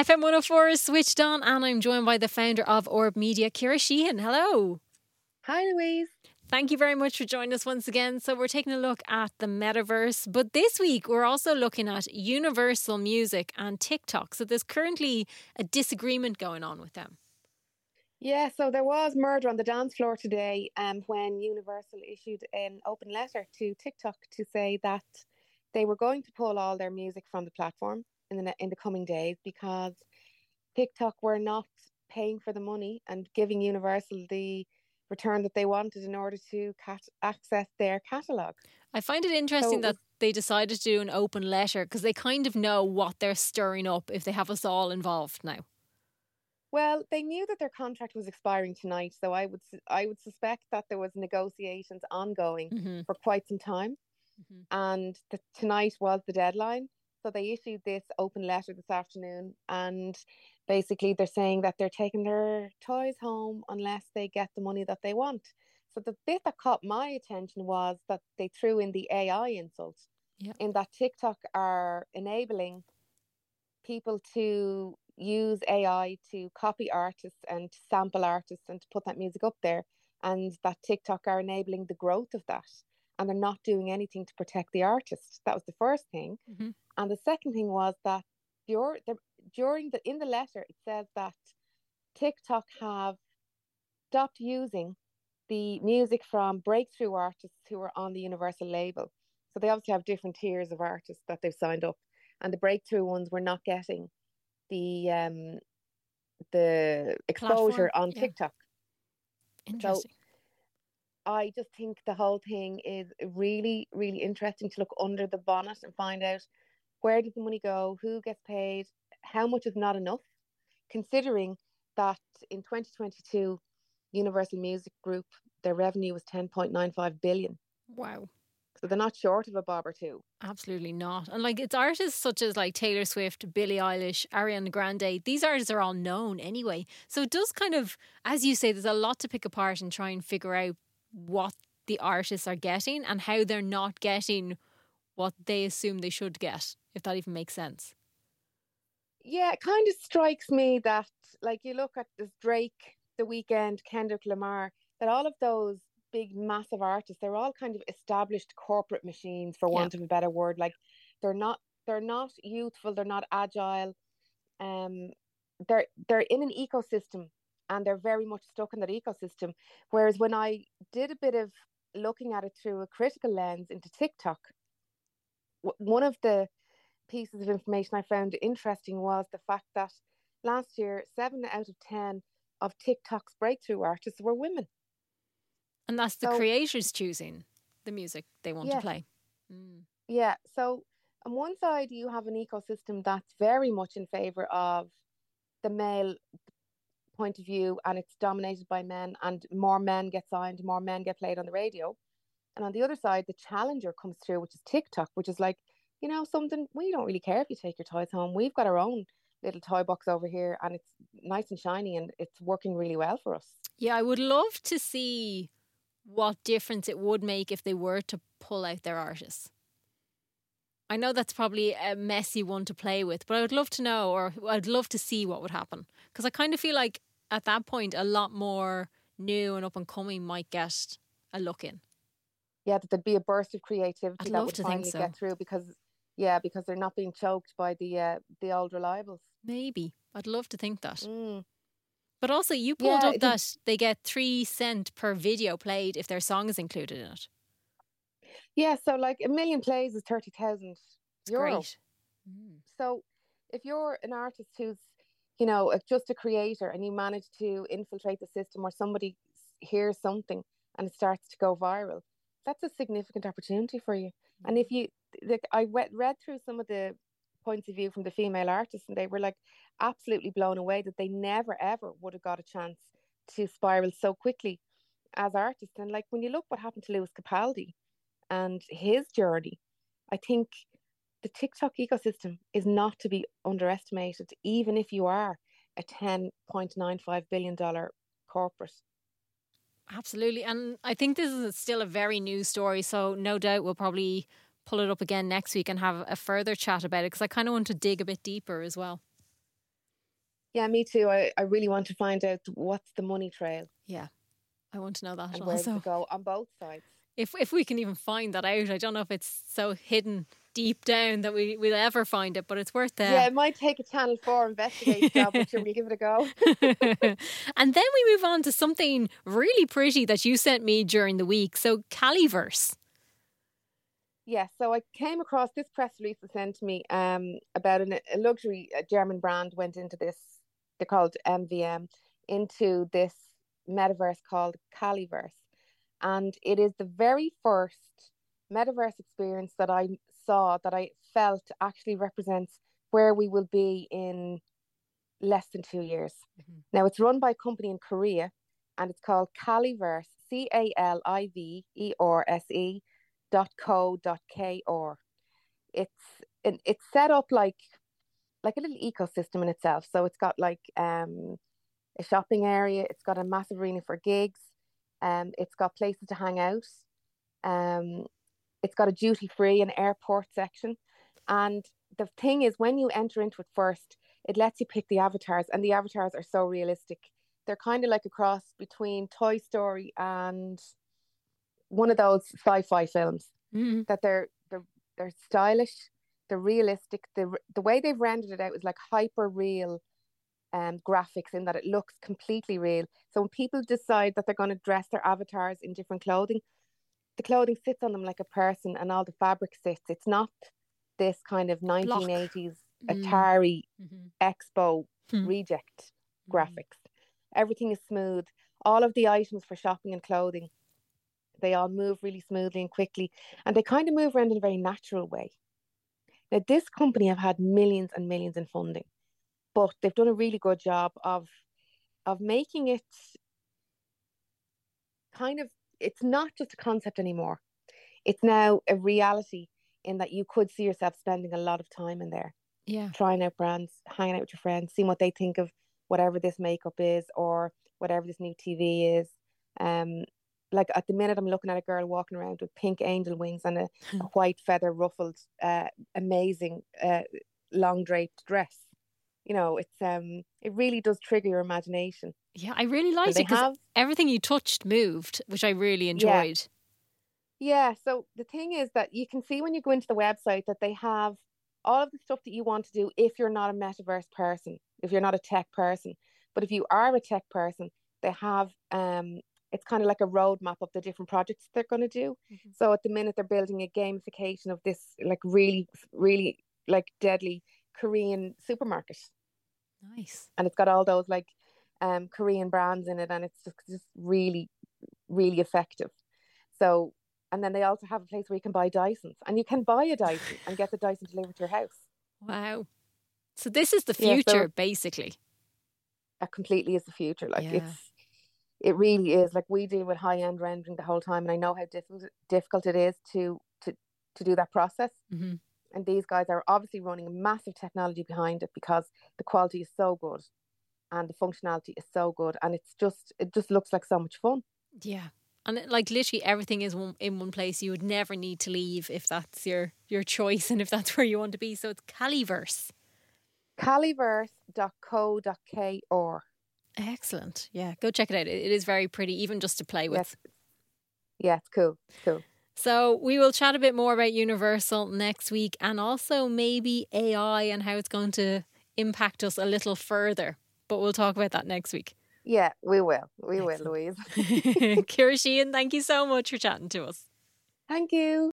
FM 104 is switched on, and I'm joined by the founder of Orb Media, Ciara Sheahan. Hello. Hi, Louise. Thank you very much for joining us once again. So, we're taking a look at the metaverse, but this week we're also looking at Universal Music and TikTok. So, there's currently a disagreement going on with them. Yeah, so there was murder on the dance floor today um, when Universal issued an open letter to TikTok to say that they were going to pull all their music from the platform in the in the coming days because TikTok were not paying for the money and giving Universal the return that they wanted in order to cat- access their catalog. I find it interesting so that they decided to do an open letter because they kind of know what they're stirring up if they have us all involved now. Well, they knew that their contract was expiring tonight, so I would I would suspect that there was negotiations ongoing mm-hmm. for quite some time, mm-hmm. and the, tonight was the deadline. So they issued this open letter this afternoon, and basically they're saying that they're taking their toys home unless they get the money that they want. So the bit that caught my attention was that they threw in the AI insult, yeah. in that TikTok are enabling people to use AI to copy artists and sample artists and to put that music up there, and that TikTok are enabling the growth of that and they're not doing anything to protect the artist. That was the first thing. Mm-hmm. And the second thing was that during the, during the in the letter it says that TikTok have stopped using the music from breakthrough artists who are on the Universal label. So they obviously have different tiers of artists that they've signed up, and the breakthrough ones were not getting the um the exposure Platform. on yeah. TikTok. Interesting. So I just think the whole thing is really, really interesting to look under the bonnet and find out where does the money go, who gets paid, how much is not enough, considering that in 2022, Universal Music Group, their revenue was 10.95 billion. Wow. So they're not short of a bob or two. Absolutely not. And like it's artists such as like Taylor Swift, Billie Eilish, Ariana Grande, these artists are all known anyway. So it does kind of, as you say, there's a lot to pick apart and try and figure out what the artists are getting and how they're not getting what they assume they should get, if that even makes sense. Yeah, it kind of strikes me that, like, you look at this Drake, The Weeknd, Kendrick Lamar, that all of those big, massive artists, they're all kind of established corporate machines, for want yeah. of a better word. Like, they're not, they're not youthful, they're not agile. Um, they're they're in an ecosystem and they're very much stuck in that ecosystem. Whereas when I did a bit of looking at it through a critical lens into TikTok, w- one of the pieces of information I found interesting was the fact that last year, seven out of 10 of TikTok's breakthrough artists were women. And that's the so, creators choosing the music they want to play. Mm. Yeah. So, on one side, you have an ecosystem that's very much in favor of the male point of view and it's dominated by men and more men get signed more men get played on the radio. And on the other side the challenger comes through which is tiktok which is like you know something we don't really care if you take your toys home. We've got our own little toy box over here and it's nice and shiny and it's working really well for us. Yeah i would love to see what difference it would make if they were to pull out their artists. I know that's probably a messy one to play with, but I would love to know, or I'd love to see what would happen. Because I kind of feel like at that point, a lot more new and up and coming might get a look in. Yeah, that there'd be a burst of creativity I'd that would finally so. get through because, yeah, because they're not being choked by the uh, the old reliables. Maybe I'd love to think that. Mm. But also, you pulled yeah, up that they get three cent per video played if their song is included in it. Yeah, so like a million plays is thirty thousand euro. Mm. So if you're an artist who's you know, just a creator and you manage to infiltrate the system or somebody hears something and it starts to go viral, that's a significant opportunity for you. And mm-hmm. if you, like, I read through some of the points of view from the female artists and they were like absolutely blown away that they never ever would have got a chance to spiral so quickly as artists. And like when you look what happened to Lewis Capaldi and his journey, I think the TikTok ecosystem is not to be underestimated, even if you are a $10.95 billion corporate. Absolutely. And I think this is still a very new story. So, no doubt we'll probably pull it up again next week and have a further chat about it because I kind of want to dig a bit deeper as well. Yeah, me too. I, I really want to find out what's the money trail. Yeah, I want to know that and where to go on both sides. If if we can even find that out, I don't know if it's so hidden deep down that we will ever find it, but it's worth that. Yeah, it might take a Channel Four investigate job, but we give it a go. and then we move on to something really pretty that you sent me during the week. So Caliverse. Yeah, so I came across this press release was sent to me um, about an, a luxury a German brand went into this. They're called MCM into this metaverse called Caliverse and it is the very first metaverse experience that I saw that I felt actually represents where we will be in less than two years. Mm-hmm. Now, it's run by a company in Korea and it's called Caliverse, C A L I V E R S E dot co dot K R. It's it's set up like like a little ecosystem in itself. So it's got like um, a shopping area, it's got a massive arena for gigs, um, it's got places to hang out. Um, it's got a duty free and airport section. And the thing is, when you enter into it first, it lets you pick the avatars, and the avatars are so realistic. They're kind of like a cross between Toy Story and one of those sci-fi films. Mm-hmm. That they're they're they're stylish, they're realistic. The the way they've rendered it out is like hyper real um, graphics in that it looks completely real. So when people decide that they're going to dress their avatars in different clothing, the clothing sits on them like a person and all the fabric sits. It's not this kind of 1980s mm. Atari mm-hmm. Expo mm. reject mm. graphics. Everything is smooth. All of the items for shopping and clothing, they all move really smoothly and quickly, and they kind of move around in a very natural way. Now, this company have had millions and millions in funding but they've done a really good job of of making it kind of it's not just a concept anymore. It's now a reality in that you could see yourself spending a lot of time in there. Yeah. Trying out brands hanging out with your friends seeing what they think of whatever this makeup is or whatever this new tv is. Um like at the minute i'm looking at a girl walking around with pink angel wings and a, a white feather ruffled uh amazing uh long draped dress you know, it's um, it really does trigger your imagination. Yeah, I really liked so it because everything you touched moved, which I really enjoyed. Yeah. yeah. So the thing is that you can see when you go into the website that they have all of the stuff that you want to do if you're not a metaverse person, if you're not a tech person. But if you are a tech person, they have um, it's kind of like a roadmap of the different projects they're going to do. Mm-hmm. So at the minute they're building a gamification of this like really, really like deadly Korean supermarket. Nice. And it's got all those like um, Korean brands in it, and it's just, just really, really effective. So, and then they also have a place where you can buy Dysons, and you can buy a Dyson and get the Dyson delivered to your house. Wow. So this is the future, yeah, so basically. That completely is the future. Like yeah. it's, it really is. Like we deal with high end rendering the whole time, and I know how difficult difficult it is to to to do that process. Mm-hmm and these guys are obviously running massive technology behind it because the quality is so good and the functionality is so good and it's just it just looks like so much fun. Yeah. And uh, like literally everything is one, in one place. You would never need to leave if that's your your choice and if that's where you want to be. So it's caliverse. Caliverse.co.kr excellent. Yeah go check it out. It is very pretty even just to play with. Yes. yeah it's cool it's cool so we will chat a bit more about Universal next week and also maybe AI and how it's going to impact us a little further. But we'll talk about that next week. Yeah, we will. We Excellent. will, Louise. Ciara Sheahan, thank you so much for chatting to us. Thank you.